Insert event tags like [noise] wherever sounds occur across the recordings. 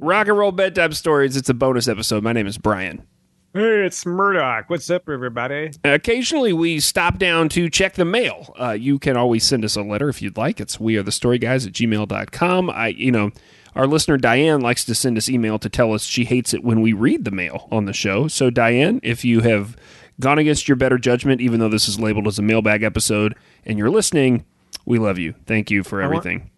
Rock and Roll Bedtime Stories. It's a bonus episode. My name is Brian. Hey, it's Murdoch. What's up, everybody? Occasionally, we stop down to check the mail. Uh, you can always send us a letter if you'd like. It's we are the story guys at gmail.com. I, you know, our listener Diane likes to send us email to tell us she hates it when we read the mail on the show. So, Diane, if you have gone against your better judgment, even though this is labeled as a mailbag episode, and you're listening, we love you. Thank you for everything.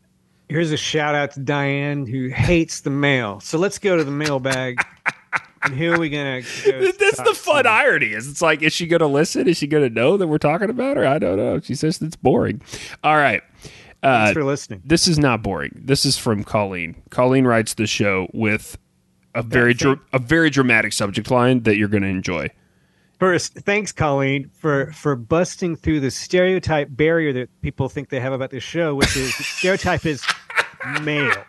Here's a shout out to Diane who hates the mail. So let's go to the mailbag. [laughs] and who are we gonna? Go That's the fun to? irony. Is it's like, is she going to listen? Is she going to know that we're talking about her? I don't know. She says it's boring. All right. Uh, Thanks for listening. this is not boring. This is from Colleen. Colleen writes the show with a very dra- a very dramatic subject line that you're going to enjoy. First, thanks, Colleen, for for busting through the stereotype barrier that people think they have about this show, which is [laughs] stereotype is male.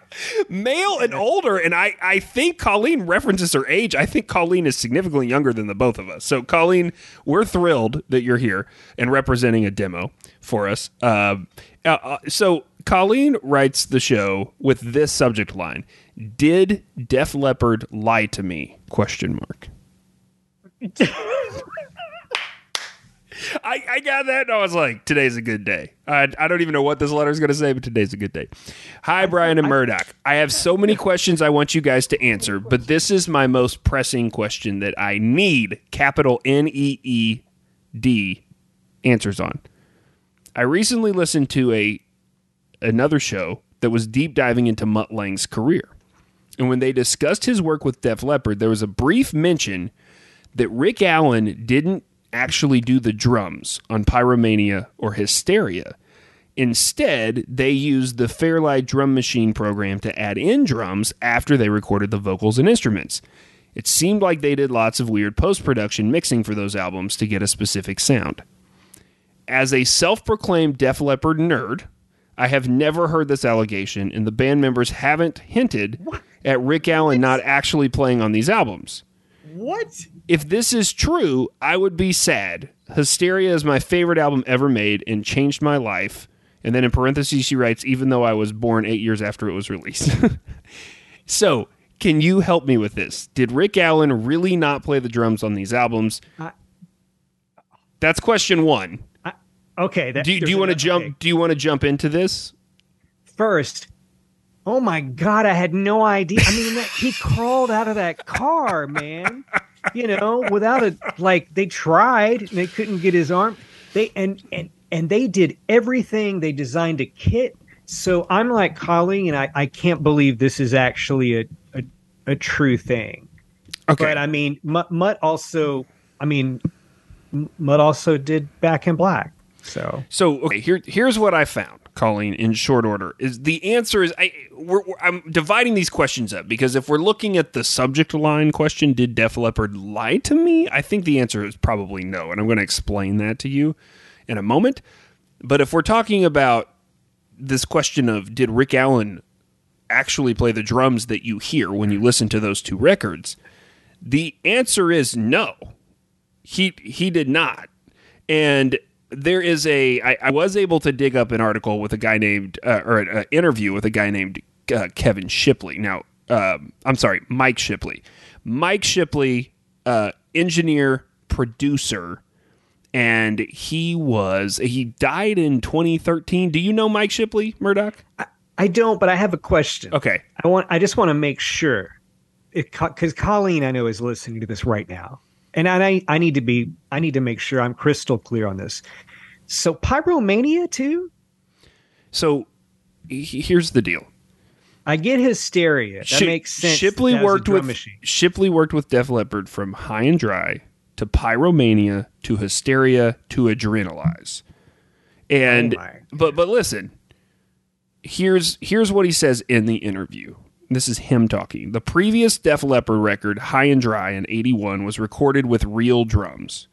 Male and older, and I I think Colleen references her age. I think Colleen is significantly younger than the both of us. So Colleen, we're thrilled that you're here and representing a demo for us. Uh, uh, uh, so Colleen writes the show with this subject line: "Did Def Leppard lie to me?" Question mark. [laughs] I, I got that and I was like, today's a good day. I, I don't even know what this letter is going to say, but today's a good day. Hi, Brian and Murdoch. I have so many questions I want you guys to answer, but this is my most pressing question that I need capital N E E D answers on. I recently listened to a another show that was deep diving into Mutt Lange's career. And when they discussed his work with Def Leppard, there was a brief mention that Rick Allen didn't actually do the drums on Pyromania or Hysteria. Instead, they used the Fairlight drum machine program to add in drums after they recorded the vocals and instruments. It seemed like they did lots of weird post production mixing for those albums to get a specific sound. As a self proclaimed Def Leppard nerd, I have never heard this allegation, and the band members haven't hinted at Rick Allen not actually playing on these albums What? if this is true, I would be sad. Hysteria is my favorite album ever made and changed my life. And then in parentheses, she writes, even though I was born eight years after it was released. [laughs] so, can you help me with this? Did Rick Allen really not play the drums on these albums? I- That's question one. Okay. That, Do you, do you want to jump? okay. Do you want to jump into this? First, oh my god, I had no idea. I mean, that, he crawled out of that car, man. You know, without a like, they tried and they couldn't get his arm. They and and and they did everything. They designed a kit. So I'm like Colleen, and I I can't believe this is actually a a, a true thing. Okay. But I mean, Mutt, Mutt also. I mean, Mutt also did Back in Black. So So okay, here here's what I found, Colleen, in short order. Is the answer is I we're, we're- I'm dividing these questions up because if we're looking at the subject line question, did Def Leppard lie to me? I think the answer is probably no, and I'm going to explain that to you in a moment. But if we're talking about this question of did Rick Allen actually play the drums that you hear when you listen to those two records, the answer is no. He he did not. And there is a I, I was able to dig up an article with a guy named uh, or an interview with a guy named uh, Kevin Shipley. Now, um, I'm sorry, Mike Shipley. Mike Shipley, uh, engineer, producer, and he was he died in 2013. Do you know Mike Shipley, Murdoch? I don't, but I have a question. Okay, I want. I just want to make sure, because Colleen, I know, is listening to this right now, and I, I need to be. I need to make sure I'm crystal clear on this. So, pyromania too. so he- here's the deal. I get hysteria. That Shi- makes sense. Shipley worked with machine. Shipley worked with Def Leppard from High and Dry to Pyromania to Hysteria to Adrenalize. And Oh but but listen, here's here's what he says in the interview. This is him talking. The previous Def Leppard record, High and Dry in 81 was recorded with real drums.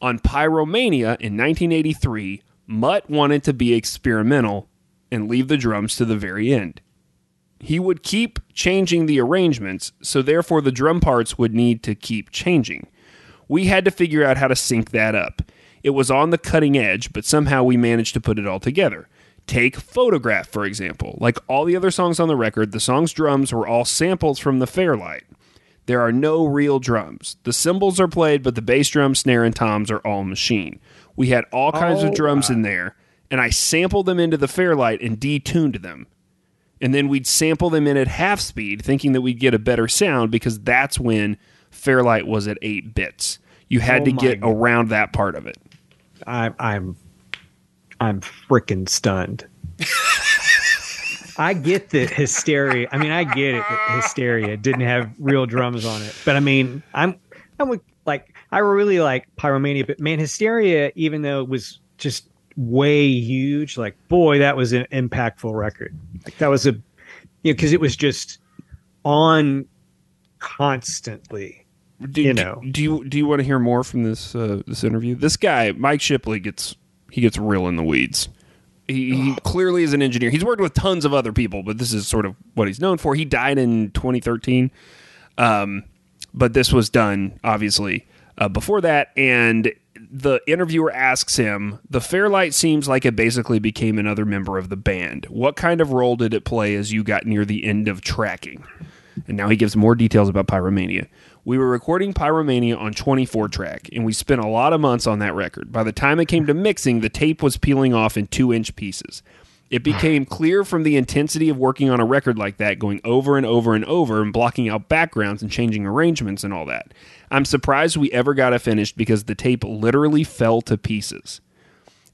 On Pyromania in 1983, Mutt wanted to be experimental and leave the drums to the very end he would keep changing the arrangements, so therefore the drum parts would need to keep changing. We had to figure out how to sync that up. It was on the cutting edge, but somehow we managed to put it all together. Take Photograph, for example. Like all the other songs on the record, the song's drums were all samples from the Fairlight. There are no real drums. The cymbals are played, but the bass drum, snare, and toms are all machine. We had all kinds of Oh, drums in there, and I sampled them into the Fairlight and detuned them. And then we'd sample them in at half speed, thinking that we'd get a better sound because that's when Fairlight was at eight bits. You had Oh to get God. around that part of it. I'm I'm I'm freaking stunned. I get the hysteria. I mean, I get it that hysteria didn't have real drums on it. But I mean, I'm I'm like I really like Pyromania, but man, hysteria, even though it was just way huge, like boy, that was an impactful record. Like that was a you know, because it was just on constantly. Do, You know. do you do you want to hear more from this uh, this interview? This guy, Mike Shipley, gets he gets real in the weeds. He, he clearly is an engineer. He's worked with tons of other people, but this is sort of what he's known for. He died in 2013, um, but this was done obviously uh, before that. And the interviewer asks him, "The Fairlight seems like it basically became another member of the band. What kind of role did it play as you got near the end of tracking?" And now he gives more details about Pyromania. We were recording Pyromania on 24 track, and we spent a lot of months on that record. By the time it came to mixing, the tape was peeling off in two inch pieces. It became clear from the intensity of working on a record like that, going over and over and over and blocking out backgrounds and changing arrangements and all that. I'm surprised we ever got it finished because the tape literally fell to pieces.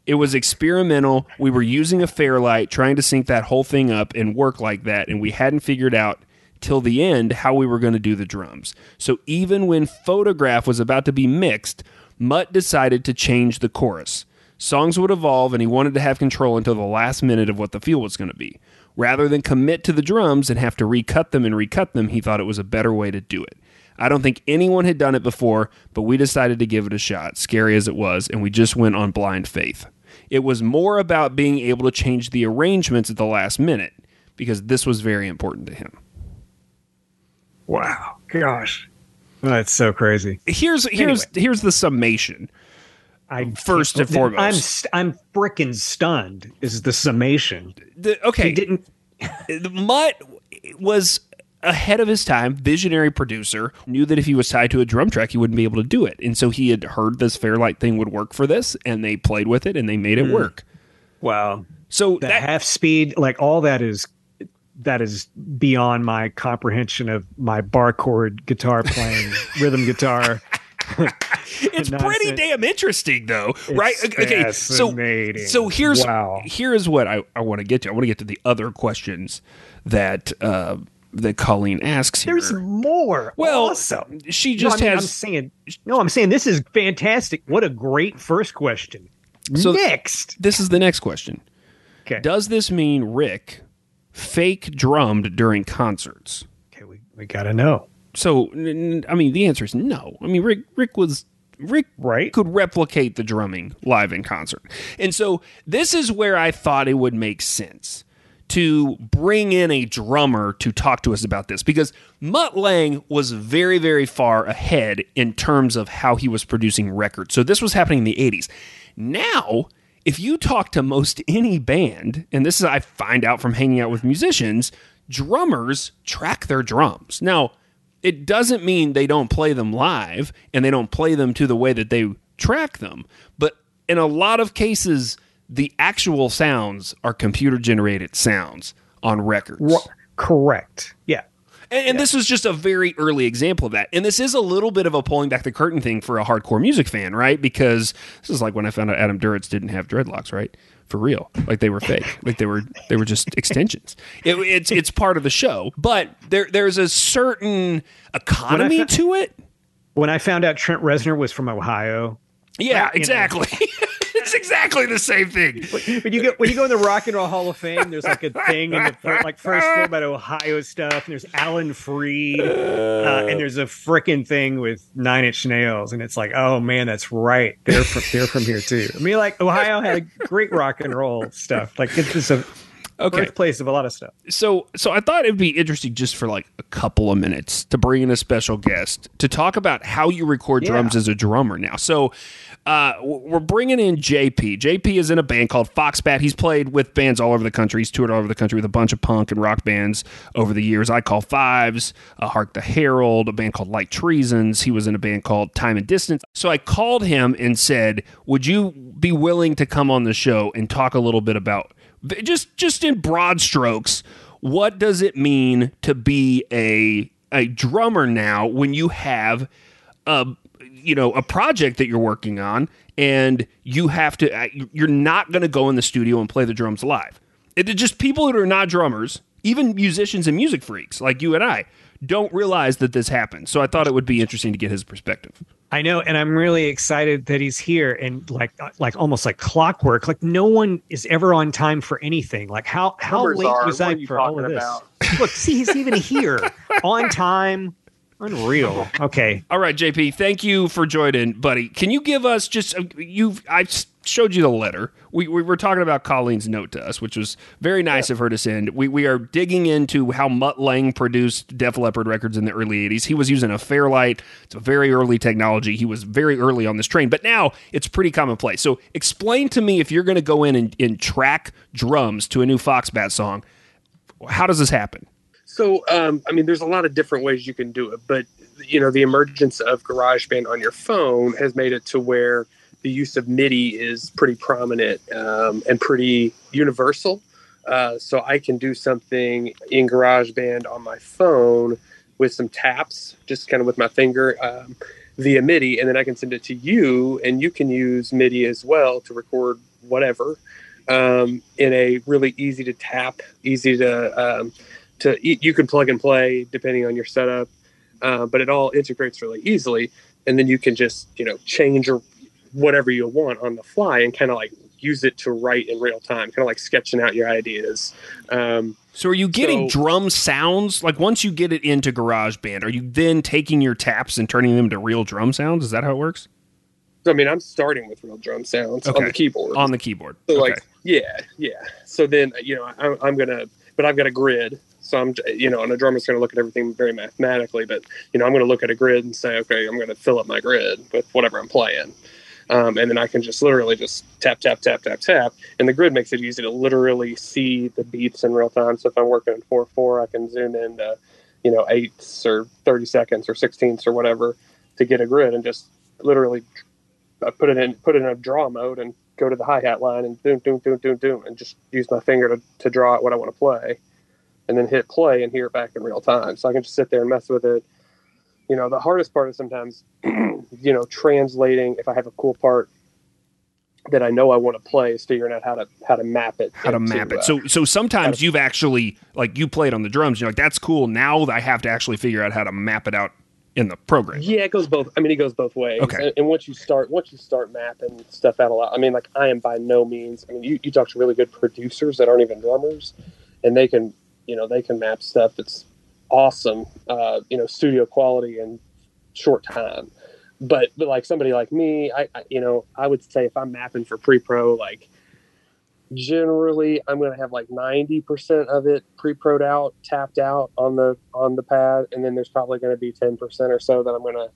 It was experimental. We were using a Fairlight, trying to sync that whole thing up and work like that, and we hadn't figured out till the end how we were going to do the drums. So even when Photograph was about to be mixed, Mutt decided to change the chorus. Songs would evolve, and he wanted to have control until the last minute of what the feel was going to be. Rather than commit to the drums and have to recut them and recut them, he thought it was a better way to do it. I don't think anyone had done it before, but we decided to give it a shot, scary as it was, and we just went on blind faith. It was more about being able to change the arrangements at the last minute because this was very important to him. Wow, gosh, that's so crazy. Here's here's here's the summation. I First and foremost. I'm st- I'm freaking stunned. Is the summation? The, okay, He didn't. [laughs] Mutt was ahead of his time, visionary producer, knew that if he was tied to a drum track, he wouldn't be able to do it. And so he had heard this Fairlight thing would work for this, and they played with it and they made it hmm. work. Wow, So the that, half speed, like all that is that is beyond my comprehension of my bar chord guitar playing, [laughs] rhythm guitar. it's [laughs] pretty damn interesting though right It's okay so so here's Wow. here's what i, I want to get to i want to get to the other questions that uh that colleen asks here There's more. well awesome. she No, just I mean, I'm has saying no. I'm saying this is fantastic. What a great first question. So- Next, this is the next question okay. does this mean rick fake drummed during concerts okay, we we gotta know, so i mean the answer is no i mean rick rick was rick right? could replicate the drumming live in concert. And so this is where I thought it would make sense to bring in a drummer to talk to us about this because Mutt Lange was very, very far ahead in terms of how he was producing records. So this was happening in the 80s. Now, if you talk to most any band, and this is I find out from hanging out with musicians, drummers track their drums. Now, it doesn't mean they don't play them live and they don't play them to the way that they track them. But in a lot of cases, the actual sounds are computer generated sounds on records. Correct. Yeah. And, and this was just a very early example of that. And this is a little bit of a pulling back the curtain thing for a hardcore music fan, right? Because this is like when I found out Adam Duritz didn't have dreadlocks, right? For real, like they were fake, [laughs] like they were they were just extensions. It, it's it's part of the show, but there there's a certain economy fa- to it. When I found out Trent Reznor was from Ohio, Yeah, you know. [laughs] exactly. the same thing. when you go when you go in the Rock and Roll Hall of Fame, there's like a thing in the fir- like first about Ohio stuff. And there's Alan Freed, uh, and there's a frickin' thing with Nine Inch Nails, and it's like, oh man, that's right. They're from they're from here too. I mean, like Ohio had great rock and roll stuff. Like it's just a Okay. birthplace of a lot of stuff. so so I thought it'd be interesting just for like a couple of minutes to bring in a special guest to talk about how you record Yeah. drums as a drummer now. So uh, we're bringing in JP. JP is in a band called Foxbat. He's played with bands all over the country. He's toured all over the country with a bunch of punk and rock bands over the years. I Call Fives, uh, Hark the Herald, a band called Light Treasons. He was in a band called Time and Distance. So I called him and said, "Would you be willing to come on the show and talk a little bit about just just in broad strokes, what does it mean to be a a drummer now when you have a you know a project that you're working on and you have to uh, you're not going to go in the studio and play the drums live. It, just people that are not drummers, even musicians and music freaks like you and I, don't realize that this happened. So I thought it would be interesting to get his perspective. I know, and I'm really excited that he's here and like like almost like clockwork. Like no one is ever on time for anything. Like how how Numbers late are. was I for all of this? about? [laughs] Look, see, he's even here on time. Unreal. Okay. All right, JP, thank you for joining, buddy. Can you give us just uh, you? I showed you the letter. We, we were talking about Colleen's note to us, which was very nice of her to send. We we are digging into how Mutt Lange produced Def Leppard records in the early '80s. He was using a Fairlight. It's a very early technology. He was very early on this train, but now it's pretty commonplace. So explain to me if you're going to go in and, and track drums to a new Foxbat song. How does this happen? So, um, I mean, there's a lot of different ways you can do it, but you know, the emergence of GarageBand on your phone has made it to where the use of MIDI is pretty prominent um, and pretty universal. Uh, so I can do something in GarageBand on my phone with some taps, just kind of with my finger um, via MIDI, and then I can send it to you, and you can use MIDI as well to record whatever um, in a really easy to tap, easy to um, to you can plug and play depending on your setup, uh, but it all integrates really easily, and then you can just you know change or whatever you want on the fly and kind of like use it to write in real time, kind of like sketching out your ideas. Um, So are you getting So- drum sounds? Like once you get it into GarageBand, are you then taking your taps and turning them to real drum sounds? Is that how it works? so I mean, I'm starting with real drum sounds Okay. on the keyboard. On the keyboard. So okay. like, yeah, yeah. So then, you know, I'm, I'm gonna, but I've got a grid. So I'm, you know, and a drummer's going to look at everything very mathematically. But you know, I'm going to look at a grid and say, okay, I'm going to fill up my grid with whatever I'm playing, um, and then I can just literally just tap, tap, tap, tap, tap, and the grid makes it easy to literally see the beats in real time. So if I'm working in four four, I can zoom in to, you know, eighths or thirty seconds or sixteenths or whatever to get a grid and just literally put it in put it in a draw mode and go to the hi hat line and doom doom doom doom doom and just use my finger to, to draw what I want to play, and then hit play and hear it back in real time. So I can just sit there and mess with it. You know, the hardest part is sometimes, [clears throat] you know, translating. If I have a cool part that I know I want to play, is figuring out how to how to map it. how to into, map it. uh, So so sometimes you've actually like you played on the drums, you're like, that's cool. Now I have to actually figure out how to map it out in the program. Yeah, it goes both. I mean, it goes both ways. Okay. And, and once you start, once you start mapping stuff out a lot, I mean, like I am by no means. I mean, you, you talk to really good producers that aren't even drummers, and they can, you know, they can map stuff that's awesome, uh, you know, studio quality in short time. But but like somebody like me, I, I you know, I would say if I'm mapping for pre-pro, like generally I'm going to have like 90% of it pre-proed out, tapped out on the on the pad and then there's probably going to be 10% or so that I'm going to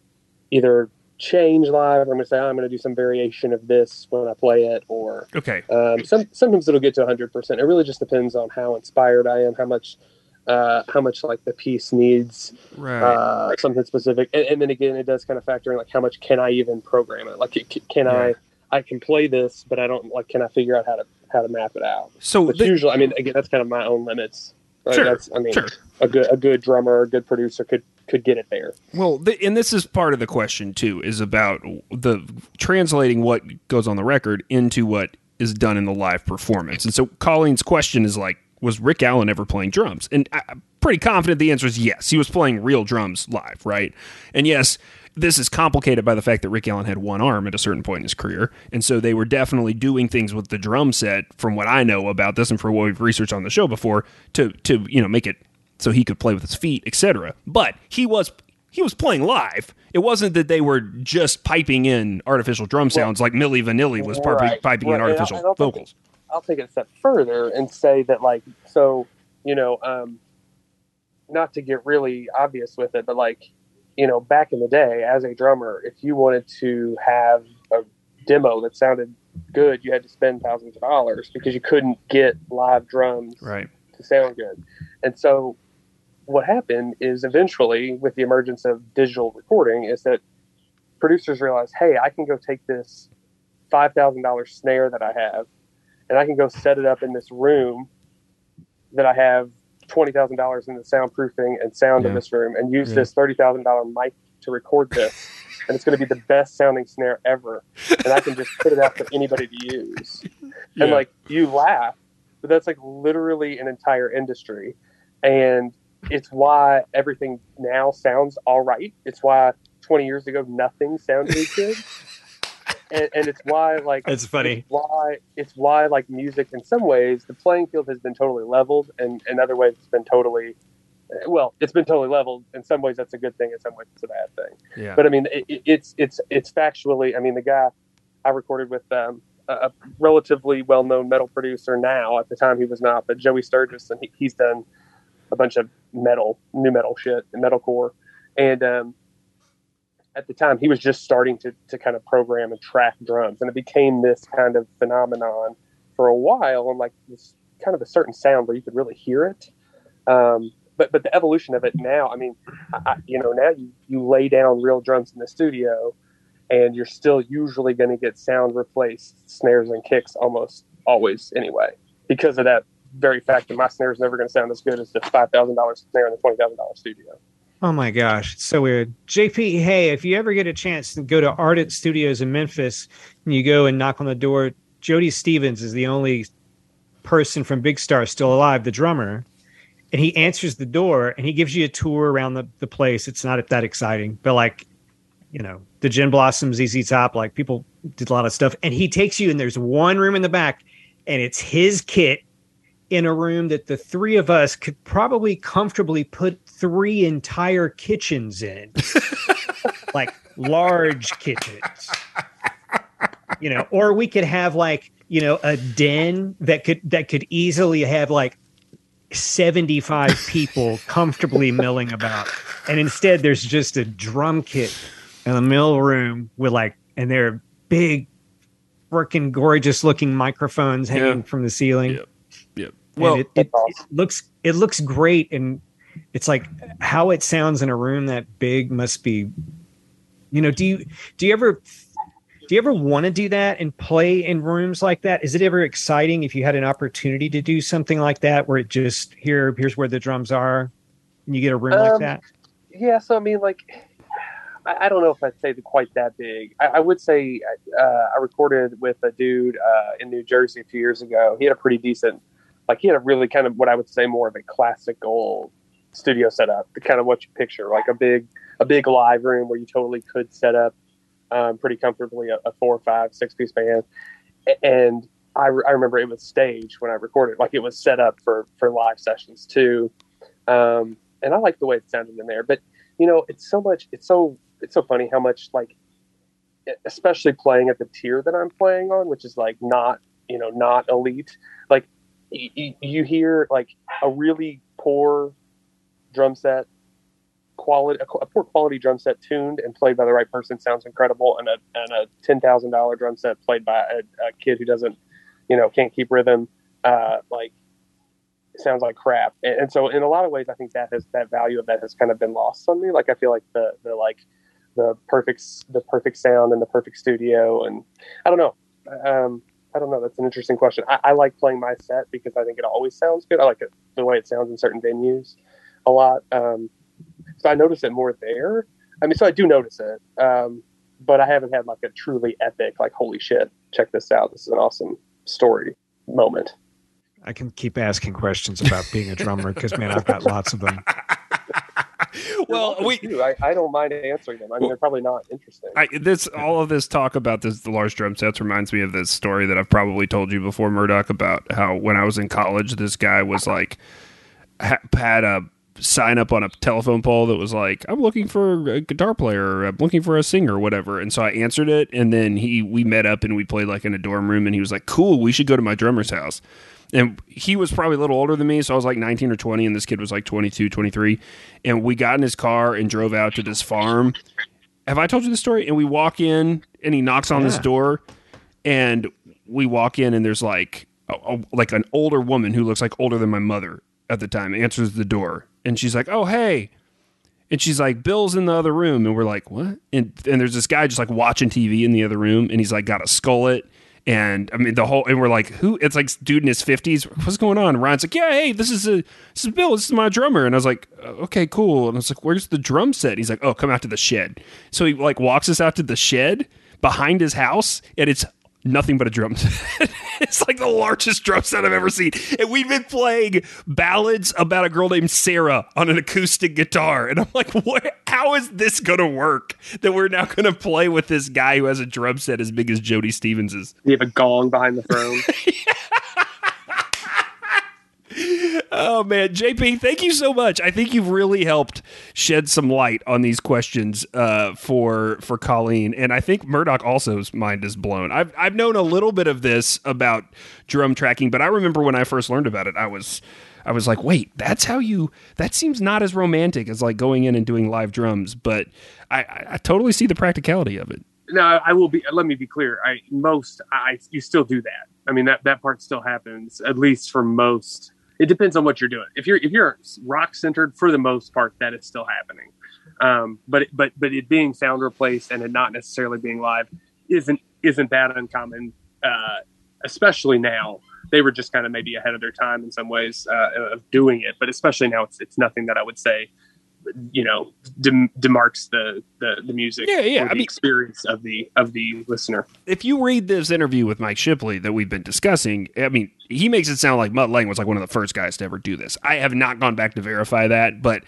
either change live or I'm going to say "Oh, I'm going to do some variation of this when I play it or Okay. um, some, sometimes it'll get to 100%. It really just depends on how inspired I am, how much uh, how much like the piece needs Right. uh, something specific, and, and then again, it does kind of factor in like how much can I even program it? Like, can I I can play this, but I don't like. Can I figure out how to how to map it out? so the- usually, I mean, again, that's kind of my own limits. Like, Sure, That's, I mean, sure. a good a good drummer, a good producer could could get it there. Well, th- and this is part of the question too, is about the translating what goes on the record into what is done in the live performance. And so Colleen's question is like, was Rick Allen ever playing drums? And I'm pretty confident the answer is yes. He was playing real drums live, right? And yes, this is complicated by the fact that Rick Allen had one arm at a certain point in his career, and so they were definitely doing things with the drum set, from what I know about this and for what we've researched on the show before, to to you know make it so he could play with his feet, etc. But he was he was playing live. It wasn't that they were just piping in artificial drum sounds like Milli Vanilli was Right, piping in right. And I- artificial don't think- vocals. I'll take it a step further and say that like so you know um, not to get really obvious with it, but like you know back in the day as a drummer, if you wanted to have a demo that sounded good, you had to spend thousands of dollars because you couldn't get live drums Right. to sound good. And so what happened is eventually with the emergence of digital recording is that producers realized, hey, I can go take this five thousand dollar snare that I have and I can go set it up in this room that I have twenty thousand dollars in the soundproofing and sound Yeah. in this room and use Yeah. this thirty thousand dollar mic to record this. [laughs] and it's going to be the best sounding snare ever. And I can just put it out for anybody to use Yeah. and like you laugh but that's like literally an entire industry and it's why everything now sounds all right it's why 20 years ago nothing sounded good and, and it's why like it's funny. it's why it's why like music in some ways the playing field has been totally leveled and in other ways it's been totally well it's been totally leveled in some ways that's a good thing in some ways it's a bad thing yeah. but I mean, it, it- it's it's it's factually. I mean, the guy I recorded with um, a, a relatively well-known metal producer now. At the time, he was not, but Joey Sturgis, and he, he's done a bunch of metal, nu metal shit, and metalcore. And um, at the time, he was just starting to to kind of program and track drums, and it became this kind of phenomenon for a while, and like this kind of a certain sound where you could really hear it. Um, but but the evolution of it now, I mean, I, you know, now you, you lay down real drums in the studio, and you're still usually going to get sound replaced snares and kicks almost always anyway, because of that very fact that my snare is never going to sound as good as the five thousand dollars snare in the twenty thousand dollars studio. Oh my gosh, it's so weird. JP, hey, if you ever get a chance to go to Ardent Studios in Memphis and you go and knock on the door, Jody Stephens is the only person from Big Star still alive, the drummer. And he answers the door and he gives you a tour around the, the place. It's not that exciting, but like, you know, the Gin Blossoms, ZZ Top, like people did a lot of stuff. And he takes you and there's one room in the back and it's his kit in a room that the three of us could probably comfortably put three entire kitchens in, [laughs] like large kitchens. You know, or we could have like you know a den that could that could easily have like 75 people comfortably milling about and instead there's just a drum kit in the mill room with like and they're big freaking gorgeous looking microphones hanging Yeah. from the ceiling Yep. Yep. and Well, it, it, it looks it looks great and it's like how it sounds in a room that big must be you know do you do you ever do you ever want to do that and play in rooms like that is it ever exciting if you had an opportunity to do something like that where it just here here's where the drums are and you get a room like Um, that Yeah, so I mean, like, I, I don't know if I'd say quite that big. I, I would say uh, I recorded with a dude uh, in New Jersey a few years ago. He had a pretty decent, like, he had a really kind of what I would say more of a classic old studio setup, the kind of what you picture, like a big, a big live room where you totally could set up um, pretty comfortably a, a four, five, six piece band. And I, re- I remember it was staged when I recorded, like it was set up for for live sessions too. Um, and I like the way it sounded in there. But you know, it's so much. It's so it's so funny how much like, especially playing at the tier that I'm playing on, which is like not you know not elite. Like you hear like a really poor drum set quality a, poor quality drum set tuned and played by the right person sounds incredible and a and a ten thousand dollar drum set played by a, a kid who doesn't you know can't keep rhythm uh like sounds like crap. And, and so in a lot of ways i think that has that value of that has kind of been lost on me. Like i feel like the the like the perfect the perfect sound and the perfect studio and i don't know. Um i don't know. That's an interesting question. I, I like playing my set because i think it always sounds good. I like it the way it sounds in certain venues a lot um so i notice it more there i mean so i do notice it um but i haven't had like a truly epic like holy shit check this out this is an awesome story moment i can keep asking questions about being a drummer because man i've got lots of them [laughs] well, we do. I, I don't mind answering them. I mean, they're probably not interesting. I, this all of this talk about this the large drum sets reminds me of this story that I've probably told you before, Murdoch, about how when I was in college, this guy was like ha- had a sign up on a telephone pole that was like, "I'm looking for a guitar player, or I'm looking for a singer, or whatever." And so I answered it, and then he we met up and we played like in a dorm room, and he was like, "Cool, we should go to my drummer's house." And he was probably a little older than me, so I was like 19 or 20, and this kid was like 22, 23. And we got in his car and drove out to this farm. Have I told you the story? And we walk in, and he knocks on this door, and we walk in, and there's like a, a- like an older woman who looks like older than my mother at the time answers the door, and she's like, "Oh hey," and she's like, "Bill's in the other room," and we're like, "What?" And and there's this guy just like watching TV in the other room, and he's like got a skullet. And I mean the whole, and we're like, who? It's like dude in his fifties. What's going on? Ryan's like, yeah, hey, this is a, this is Bill. This is my drummer. And I was like, "Uh, okay, cool. And I was like, where's the drum set? He's like, oh, come out to the shed. So he like walks us out to the shed behind his house, and it's nothing but a drum [laughs] set. [laughs] it's like the largest drum set I've ever seen. And we've been playing ballads about a girl named Sarah on an acoustic guitar. And I'm like, what? How is this going to work? That we're now going to play with this guy who has a drum set as big as Jody Stephens's. You have a gong behind the throne. [laughs] Oh man, JP, thank you so much. I think you've really helped shed some light on these questions uh, for for Colleen, and I think Murdoch also's mind is blown. I've I've known a little bit of this about drum tracking, but I remember when I first learned about it, I was I was like, wait, that's how you? That seems not as romantic as like going in and doing live drums, but I, I, totally see the practicality of it. no, I will be. Let me be clear. I most I you still do that. I mean that that part still happens at least for most. It depends on what you're doing. If you're if you're rock centered, for the most part, that is still happening. Um, but but but it being sound replaced and it not necessarily being live isn't isn't that uncommon. Uh, especially now, they were just kind of maybe ahead of their time in some ways uh, of doing it. But especially now, it's it's nothing that I would say, you know, dem- demarks the, the the music Yeah, yeah, the I mean- experience of the of the listener. if you read this interview with Mike Shipley that we've been discussing, I mean, he makes it sound like Mutt Lange was like one of the first guys to ever do this. I have not gone back to verify that, but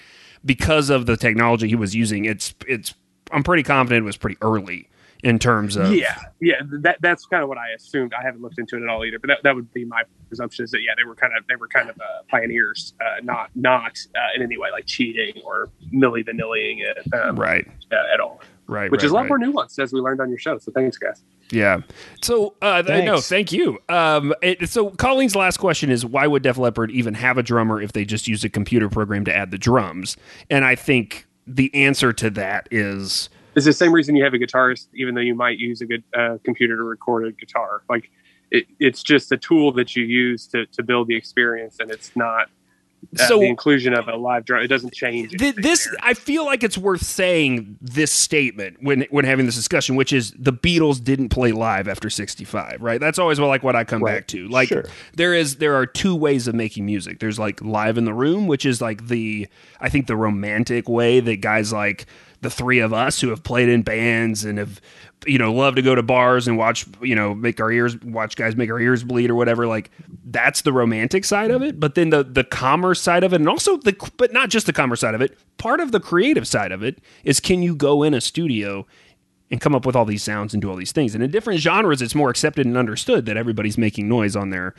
because of the technology he was using, it's it's I'm pretty confident it was pretty early in terms of Yeah, yeah, that that's kind of what I assumed. I haven't looked into it at all either, but that, that would be my presumption is that yeah, they were kind of they were kind of uh, pioneers, uh, not not uh, in any way like cheating or milli vanillying it um, right, uh, at all, right, which right, is a lot right. more nuanced as we learned on your show. So thanks, guys. Yeah. So uh, th- no, thank you. Um, it, so Colleen's last question is why would Def Leppard even have a drummer if they just used a computer program to add the drums? And I think the answer to that is It's the same reason you have a guitarist, even though you might use a good uh, computer to record a guitar. Like it, it's just a tool that you use to to build the experience, and it's not. Uh, So- the inclusion of a live drum, it doesn't change. Th- this there. I feel like it's worth saying this statement when when having this discussion, which is the Beatles didn't play live after '65, right? That's always what like what I come Right. back to. Like Sure. there is there are two ways of making music. There's like live in the room, which is like the I think the romantic way that guys like the three of us who have played in bands and have you know love to go to bars and watch you know make our ears watch guys make our ears bleed or whatever like that's the romantic side of it but then the the commerce side of it and also the but not just the commerce side of it part of the creative side of it is can you go in a studio and come up with all these sounds and do all these things and in different genres it's more accepted and understood that everybody's making noise on their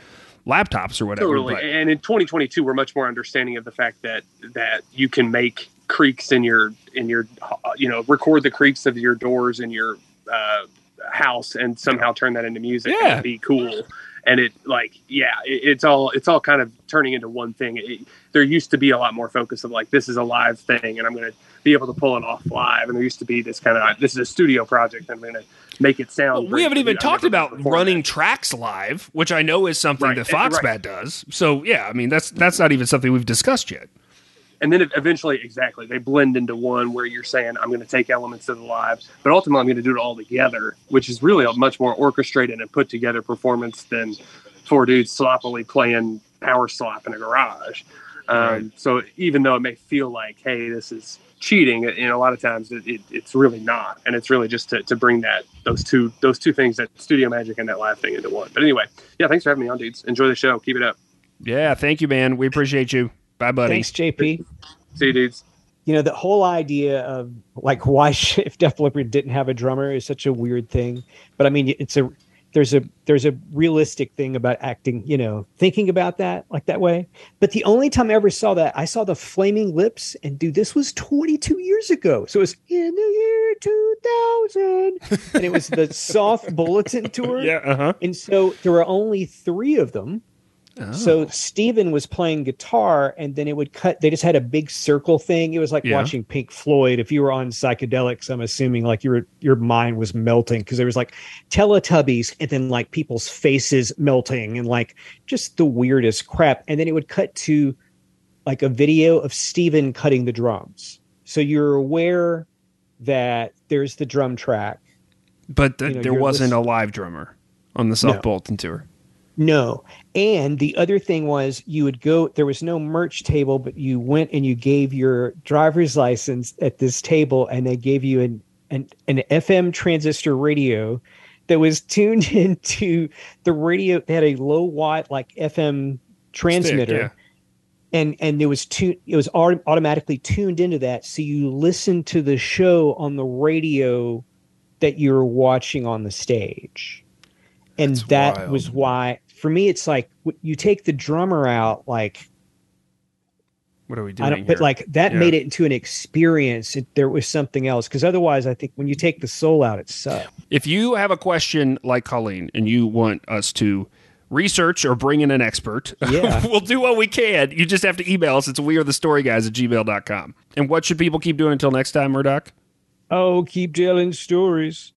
laptops or whatever Totally. And in 2022, we're much more understanding of the fact that that you can make creaks in your in your uh, you know record the creaks of your doors in your uh, house and somehow turn that into music Yeah. and be cool. And it like yeah, it, it's all it's all kind of turning into one thing. It, there used to be a lot more focus of like this is a live thing and I'm going to be able to pull it off live. And there used to be this kind of this is a studio project. I'm going to make it sound. Well, we haven't even talked about running it. tracks live, which I know is something Right, that eh, right. Foxbat does. So yeah, I mean that's that's not even something we've discussed yet. And then eventually exactly they blend into one where you're saying i'm going to take elements of the live but ultimately i'm going to do it all together which is really a much more orchestrated and put together performance than four dudes sloppily playing power slap in a garage um, Right. so even though it may feel like hey this is cheating you know a lot of times it, it, it's really not and it's really just to, to bring that those two those two things that studio magic and that live thing into one but anyway yeah thanks for having me on dudes enjoy the show keep it up Yeah, thank you, man. We appreciate you. Bye, buddy. Thanks, JP. see you dudes You know, the whole idea of like [laughs] why sh- if Def Leppard didn't have a drummer is such a weird thing. But I mean, it's a there's a there's a realistic thing about acting, you know, thinking about that like that way. But the only time I ever saw that, I saw the Flaming Lips, and dude, this was 22 years ago. So it was in the year 2000, and it was the [laughs] Soft Bulletin tour. Yeah, uh huh. And so there were only three of them. Oh. So Steven was playing guitar, and then it would cut. They just had a big circle thing. It was like Yeah. watching Pink Floyd. If you were on psychedelics, I'm assuming like your your mind was melting because there was like Teletubbies, and then like people's faces melting, and like just the weirdest crap. And then it would cut to like a video of Steven cutting the drums. So you're aware that there's the drum track. But th- You know, there wasn't listen- a live drummer on the Soft No. Bulletin tour. No. And the other thing was you would go, there was no merch table, but you went and you gave your driver's license at this table and they gave you an, an, an FM transistor radio that was [laughs] tuned into the radio. They had a low watt, like FM transmitter. yeah. And, and it was tu- it was au- automatically tuned into that, so you listened to the show on the radio that you were watching on the stage and That's that wild. was why for me it's like you take the drummer out like What are we doing i don't here? but like that Yeah. made it into an experience it, there was something else because otherwise i think when you take the soul out it sucks If you have a question like Colleen and you want us to research or bring in an expert, [laughs] Yeah. we'll do what we can. You just have to email us. It's we are the story guys at gmail.com. And what should people keep doing until next time, Murdoch? oh keep telling stories